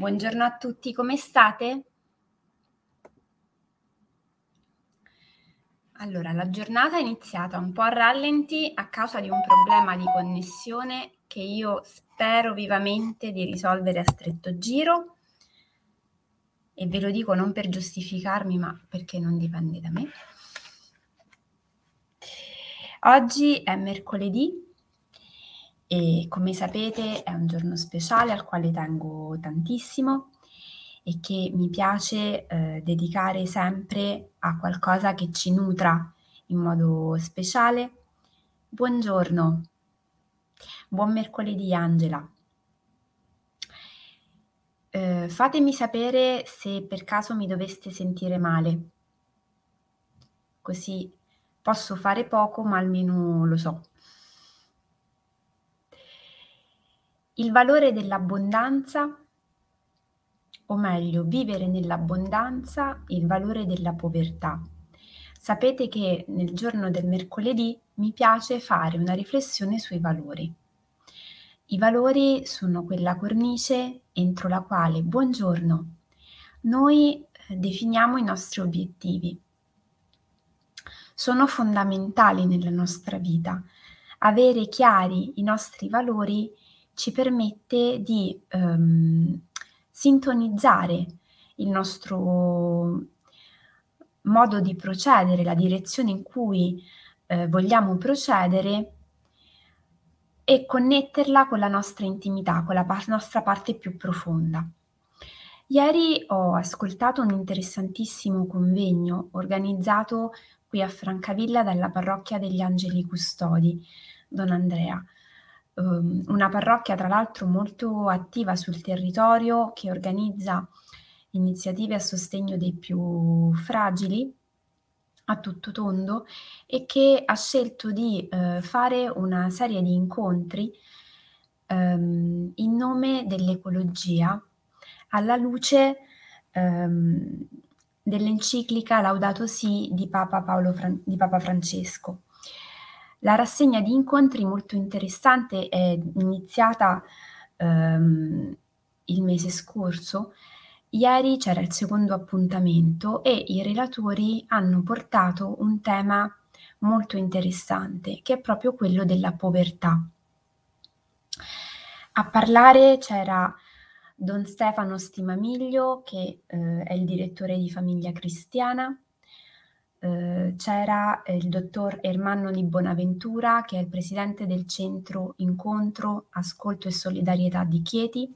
Buongiorno a tutti, come state? Allora, la giornata è iniziata un po' a rallenti a causa di un problema di connessione che io spero vivamente di risolvere a stretto giro e ve lo dico non per giustificarmi, ma perché non dipende da me. Oggi è mercoledì e come sapete è un giorno speciale al quale tengo tantissimo e che mi piace eh, dedicare sempre a qualcosa che ci nutra in modo speciale. Buongiorno, buon mercoledì Angela. Eh, fatemi sapere se per caso mi doveste sentire male, così posso fare poco ma almeno lo so. Il valore dell'abbondanza, o meglio, vivere nell'abbondanza, il valore della povertà. Sapete che nel giorno del mercoledì mi piace fare una riflessione sui valori. I valori sono quella cornice entro la quale, buongiorno, noi eh, definiamo i nostri obiettivi. Sono fondamentali nella nostra vita. Avere chiari i nostri valori ci permette di ehm, sintonizzare il nostro modo di procedere, la direzione in cui eh, vogliamo procedere e connetterla con la nostra intimità, con la par- nostra parte più profonda. Ieri ho ascoltato un interessantissimo convegno organizzato qui a Francavilla dalla parrocchia degli Angeli Custodi, Don Andrea um, una parrocchia tra l'altro molto attiva sul territorio che organizza iniziative a sostegno dei più fragili a tutto tondo e che ha scelto di uh, fare una serie di incontri um, in nome dell'ecologia alla luce um, dell'enciclica Laudato Si di Papa, Fran- di Papa Francesco. La rassegna di incontri molto interessante è iniziata ehm, il mese scorso. Ieri c'era il secondo appuntamento e i relatori hanno portato un tema molto interessante, che è proprio quello della povertà. A parlare c'era Don Stefano Stimamiglio, che eh, è il direttore di Famiglia Cristiana, eh, c'era il dottor Ermanno di Bonaventura, che è il presidente del centro Incontro, Ascolto e Solidarietà di Chieti,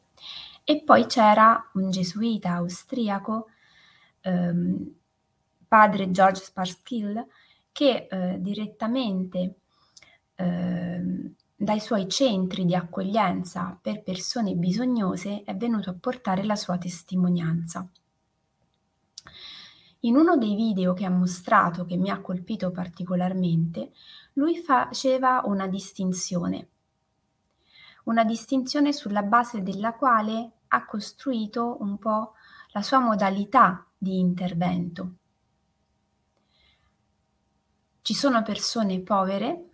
e poi c'era un gesuita austriaco, ehm, padre George Sparskill, che eh, direttamente eh, dai suoi centri di accoglienza per persone bisognose è venuto a portare la sua testimonianza. In uno dei video che ha mostrato, che mi ha colpito particolarmente, lui faceva una distinzione, una distinzione sulla base della quale ha costruito un po' la sua modalità di intervento. Ci sono persone povere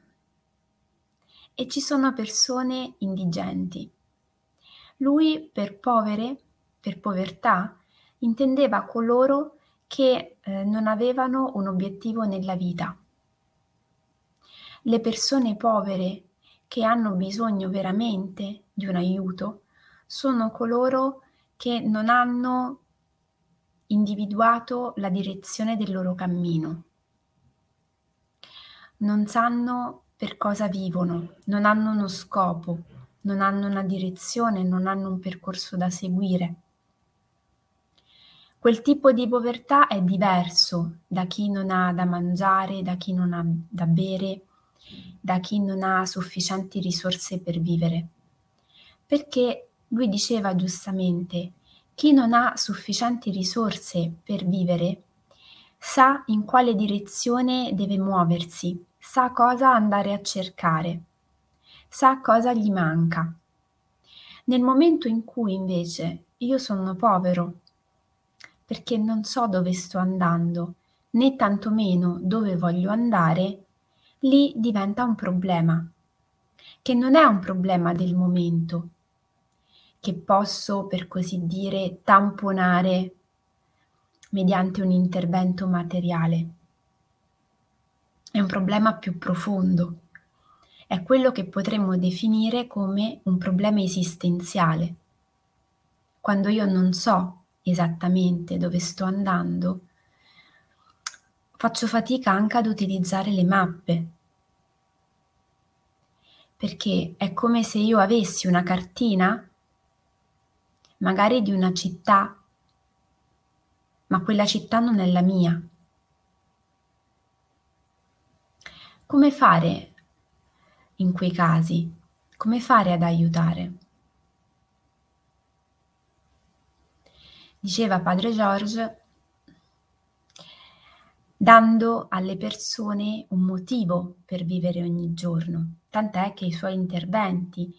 e ci sono persone indigenti. Lui per povere, per povertà, intendeva coloro che eh, non avevano un obiettivo nella vita. Le persone povere che hanno bisogno veramente di un aiuto sono coloro che non hanno individuato la direzione del loro cammino, non sanno per cosa vivono, non hanno uno scopo, non hanno una direzione, non hanno un percorso da seguire. Quel tipo di povertà è diverso da chi non ha da mangiare, da chi non ha da bere, da chi non ha sufficienti risorse per vivere. Perché lui diceva giustamente, chi non ha sufficienti risorse per vivere sa in quale direzione deve muoversi, sa cosa andare a cercare, sa cosa gli manca. Nel momento in cui invece io sono povero, perché non so dove sto andando, né tantomeno dove voglio andare, lì diventa un problema, che non è un problema del momento, che posso, per così dire, tamponare mediante un intervento materiale. È un problema più profondo, è quello che potremmo definire come un problema esistenziale. Quando io non so esattamente dove sto andando, faccio fatica anche ad utilizzare le mappe, perché è come se io avessi una cartina, magari di una città, ma quella città non è la mia. Come fare in quei casi? Come fare ad aiutare? Diceva padre George, dando alle persone un motivo per vivere ogni giorno, tant'è che i suoi interventi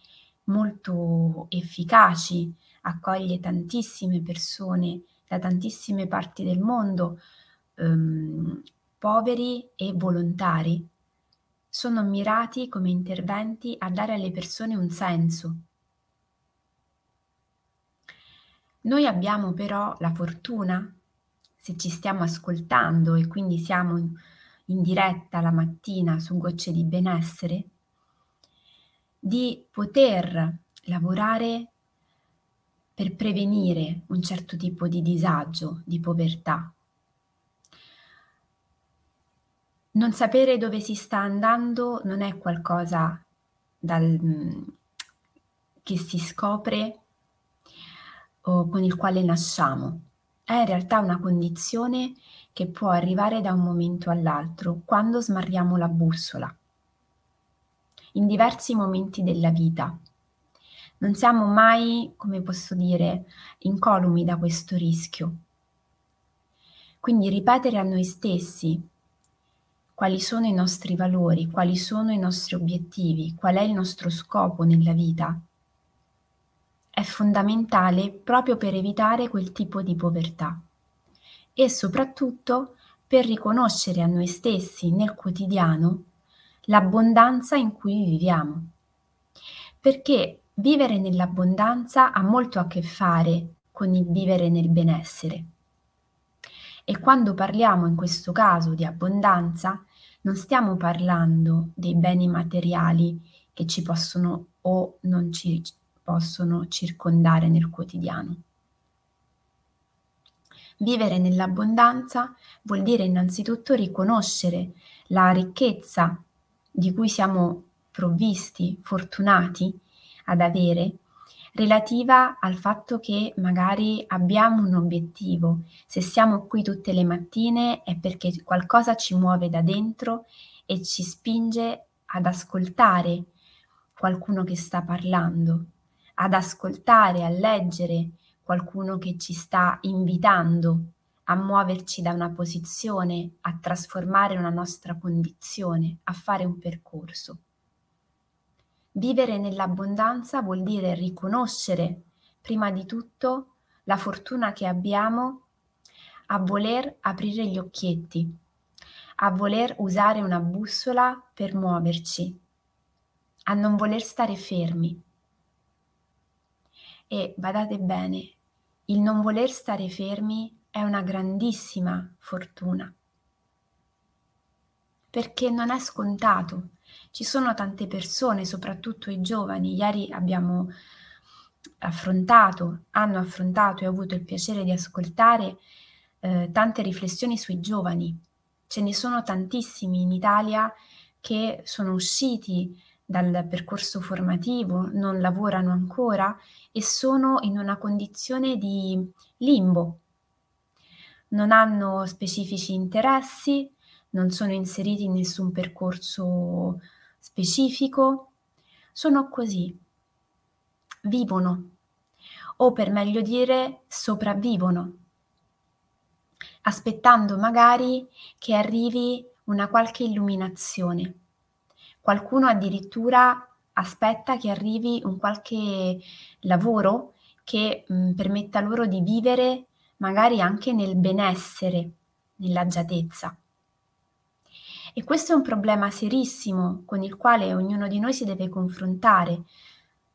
molto efficaci accoglie tantissime persone da tantissime parti del mondo, ehm, poveri e volontari, sono mirati come interventi a dare alle persone un senso. Noi abbiamo però la fortuna, se ci stiamo ascoltando e quindi siamo in diretta la mattina su Gocce di Benessere, di poter lavorare per prevenire un certo tipo di disagio, di povertà. Non sapere dove si sta andando non è qualcosa dal, che si scopre o con il quale nasciamo. È in realtà una condizione che può arrivare da un momento all'altro, quando smarriamo la bussola, in diversi momenti della vita. Non siamo mai, come posso dire, incolumi da questo rischio. Quindi ripetere a noi stessi quali sono i nostri valori, quali sono i nostri obiettivi, qual è il nostro scopo nella vita, è fondamentale proprio per evitare quel tipo di povertà e soprattutto per riconoscere a noi stessi nel quotidiano l'abbondanza in cui viviamo. Perché vivere nell'abbondanza ha molto a che fare con il vivere nel benessere. E quando parliamo in questo caso di abbondanza, non stiamo parlando dei beni materiali che ci possono o non ci possono circondare nel quotidiano. Vivere nell'abbondanza vuol dire innanzitutto riconoscere la ricchezza di cui siamo provvisti, fortunati ad avere, relativa al fatto che magari abbiamo un obiettivo. Se siamo qui tutte le mattine è perché qualcosa ci muove da dentro e ci spinge ad ascoltare qualcuno che sta parlando, ad ascoltare, a leggere qualcuno che ci sta invitando a muoverci da una posizione, a trasformare una nostra condizione, a fare un percorso. Vivere nell'abbondanza vuol dire riconoscere prima di tutto la fortuna che abbiamo a voler aprire gli occhietti, a voler usare una bussola per muoverci, a non voler stare fermi. E badate bene, il non voler stare fermi è una grandissima fortuna, perché non è scontato. Ci sono tante persone, soprattutto i giovani, ieri abbiamo affrontato, hanno affrontato e ho avuto il piacere di ascoltare eh, tante riflessioni sui giovani. Ce ne sono tantissimi in Italia che sono usciti dal percorso formativo, non lavorano ancora e sono in una condizione di limbo. Non hanno specifici interessi, non sono inseriti in nessun percorso specifico, sono così, vivono, o per meglio dire sopravvivono, aspettando magari che arrivi una qualche illuminazione. Qualcuno addirittura aspetta che arrivi un qualche lavoro che mh, mm, permetta loro di vivere magari anche nel benessere, nell'agiatezza. E questo è un problema serissimo con il quale ognuno di noi si deve confrontare.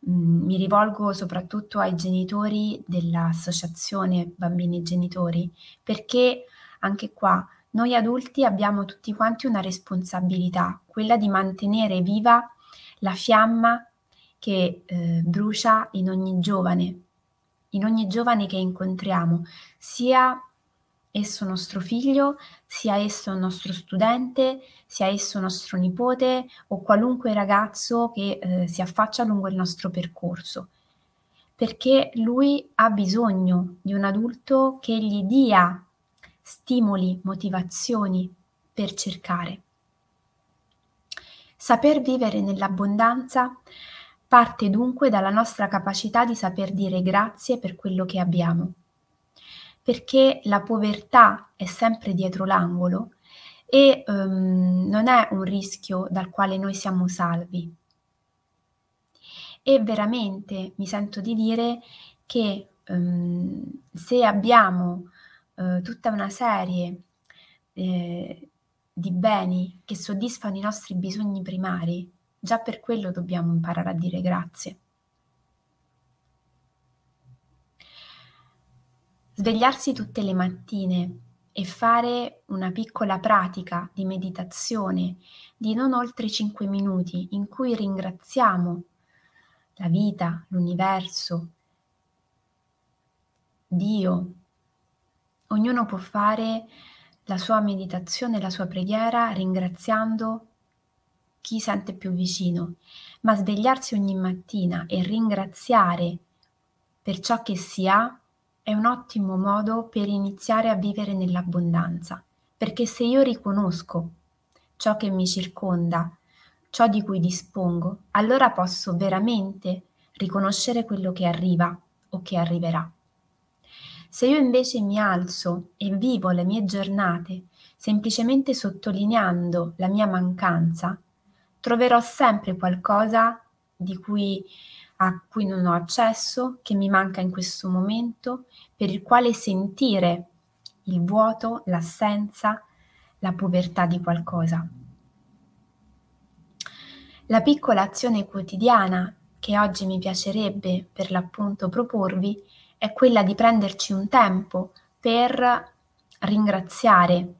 Mhmm, mi rivolgo soprattutto ai genitori dell'associazione Bambini e Genitori, perché anche qua noi adulti abbiamo tutti quanti una responsabilità, quella di mantenere viva la fiamma che, ehm, brucia in ogni giovane, in ogni giovane che incontriamo, sia esso nostro figlio, sia esso nostro studente, sia esso nostro nipote o qualunque ragazzo che eh, si affaccia lungo il nostro percorso, perché lui ha bisogno di un adulto che gli dia stimoli, motivazioni per cercare. Saper vivere nell'abbondanza parte dunque dalla nostra capacità di saper dire grazie per quello che abbiamo perché la povertà è sempre dietro l'angolo e um, non è un rischio dal quale noi siamo salvi. E veramente mi sento di dire che um, se abbiamo uh, tutta una serie eh, di beni che soddisfano i nostri bisogni primari, già per quello dobbiamo imparare a dire grazie. Svegliarsi tutte le mattine e fare una piccola pratica di meditazione di non oltre 5 minuti in cui ringraziamo la vita, l'universo, Dio. Ognuno può fare la sua meditazione, la sua preghiera ringraziando chi sente più vicino, ma svegliarsi ogni mattina e ringraziare per ciò che si ha è un ottimo modo per iniziare a vivere nell'abbondanza, perché se io riconosco ciò che mi circonda, ciò di cui dispongo, allora posso veramente riconoscere quello che arriva o che arriverà. Se io invece mi alzo e vivo le mie giornate semplicemente sottolineando la mia mancanza, troverò sempre qualcosa cui a cui non ho accesso, che mi manca in questo momento, per il quale sentire il vuoto, l'assenza, la povertà di qualcosa. La piccola azione quotidiana che oggi mi piacerebbe per l'appunto proporvi è quella di prenderci un tempo per ringraziare.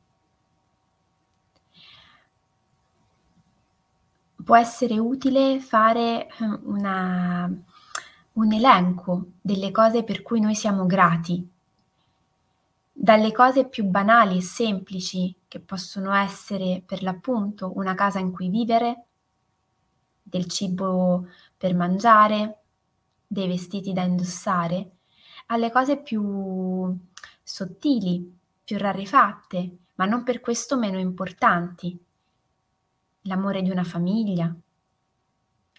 Può essere utile fare ehm, una, un elenco delle cose per cui noi siamo grati, dalle cose più banali e semplici che possono essere per l'appunto una casa in cui vivere, del cibo per mangiare, dei vestiti da indossare, alle cose più sottili, più rarefatte, ma non per questo meno importanti, l'amore di una famiglia,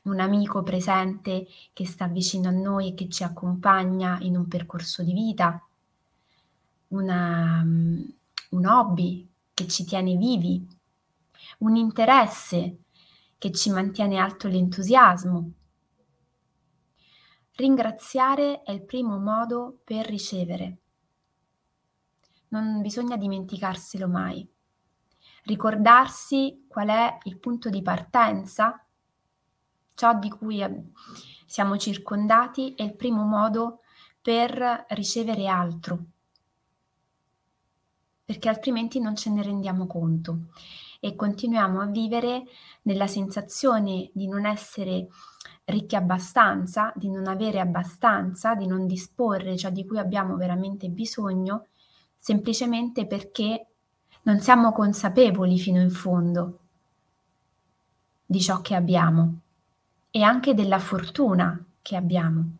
un amico presente che sta vicino a noi e che ci accompagna in un percorso di vita, una, un hobby che ci tiene vivi, un interesse che ci mantiene alto l'entusiasmo. Ringraziare è il primo modo per ricevere. Non bisogna dimenticarselo mai. Ricordarsi qual è il punto di partenza, ciò di cui siamo circondati è il primo modo per ricevere altro, perché altrimenti non ce ne rendiamo conto. E continuiamo a vivere nella sensazione di non essere ricchi abbastanza, di non avere abbastanza, di non disporre ciò di cui abbiamo veramente bisogno, semplicemente perché non siamo consapevoli fino in fondo di ciò che abbiamo e anche della fortuna che abbiamo.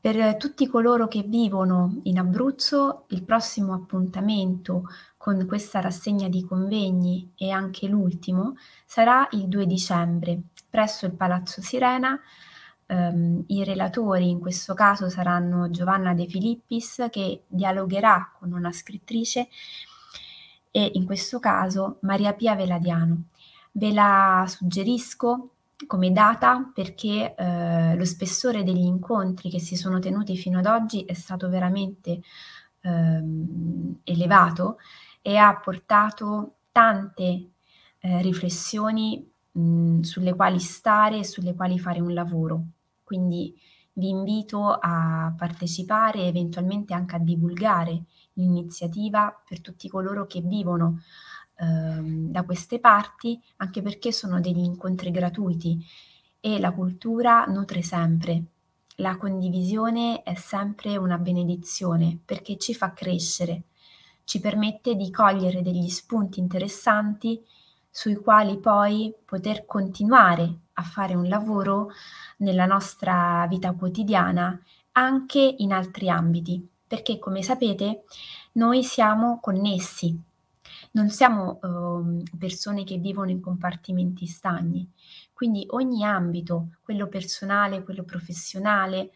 Per tutti coloro che vivono in Abruzzo, il prossimo appuntamento con questa rassegna di convegni e anche l'ultimo sarà il 2 dicembre presso il Palazzo Sirena Um, I relatori in questo caso saranno Giovanna De Filippis che dialogherà con una scrittrice e in questo caso Maria Pia Veladiano. Ve la suggerisco come data perché eh, lo spessore degli incontri che si sono tenuti fino ad oggi è stato veramente eh, elevato e ha portato tante eh, riflessioni mh, sulle quali stare e sulle quali fare un lavoro. Quindi vi invito a partecipare e eventualmente anche a divulgare l'iniziativa per tutti coloro che vivono ehm, da queste parti, anche perché sono degli incontri gratuiti e la cultura nutre sempre. La condivisione è sempre una benedizione perché ci fa crescere, ci permette di cogliere degli spunti interessanti sui quali poi poter continuare a fare un lavoro nella nostra vita quotidiana anche in altri ambiti, perché come sapete noi siamo connessi, non siamo uh, persone che vivono in compartimenti stagni, quindi ogni ambito, quello personale, quello professionale,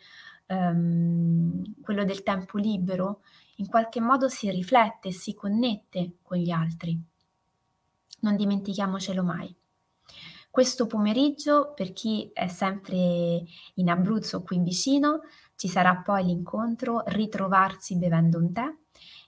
um, quello del tempo libero, in qualche modo si riflette, si connette con gli altri. Non dimentichiamocelo mai. Questo pomeriggio, per chi è sempre in Abruzzo qui vicino, ci sarà poi l'incontro Ritrovarsi bevendo un tè,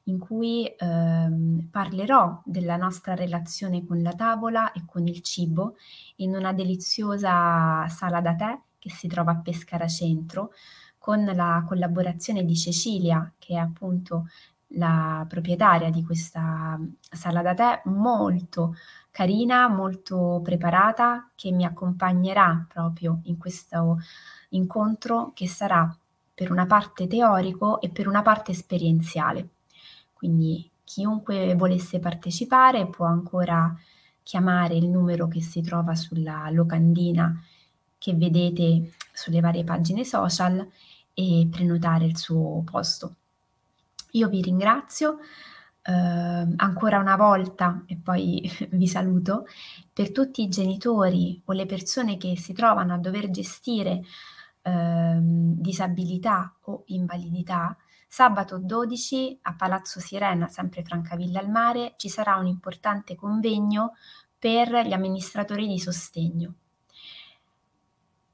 in cui ehm, parlerò della nostra relazione con la tavola e con il cibo in una deliziosa sala da tè che si trova a Pescara Centro, con la collaborazione di Cecilia, che è appunto la proprietaria di questa sala da tè molto carina, molto preparata, che mi accompagnerà proprio in questo incontro che sarà per una parte teorico e per una parte esperienziale. Quindi chiunque volesse partecipare può ancora chiamare il numero che si trova sulla locandina che vedete sulle varie pagine social e prenotare il suo posto. Io vi ringrazio eh, ancora una volta e poi vi saluto per tutti i genitori o le persone che si trovano a dover gestire eh, disabilità o invalidità. Sabato 12 a Palazzo Sirena, sempre Francavilla al Mare, ci sarà un importante convegno per gli amministratori di sostegno.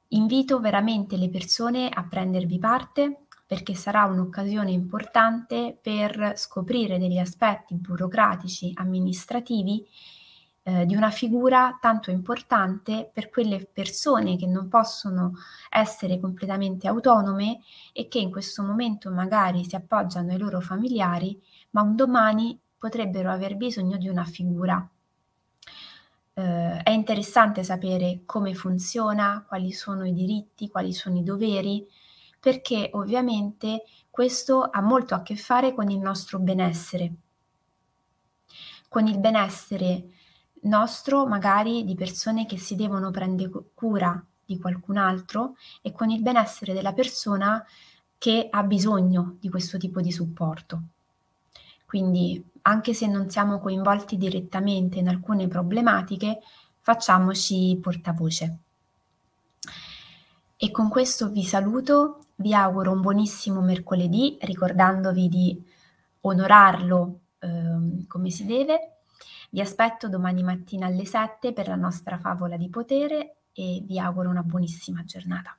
Invito veramente le persone a prendervi parte perché sarà un'occasione importante per scoprire degli aspetti burocratici, amministrativi eh, di una figura tanto importante per quelle persone che non possono essere completamente autonome e che in questo momento magari si appoggiano ai loro familiari, ma un domani potrebbero aver bisogno di una figura. Eh, è interessante sapere come funziona, quali sono i diritti, quali sono i doveri, perché ovviamente questo ha molto a che fare con il nostro benessere, con il benessere nostro, magari di persone che si devono prendere cura di qualcun altro e con il benessere della persona che ha bisogno di questo tipo di supporto. Quindi, anche se non siamo coinvolti direttamente in alcune problematiche, facciamoci portavoce. E con questo vi saluto vi auguro un buonissimo mercoledì, ricordandovi di onorarlo eh, come si deve. Vi aspetto domani mattina alle 7 per la nostra favola di potere e vi auguro una buonissima giornata.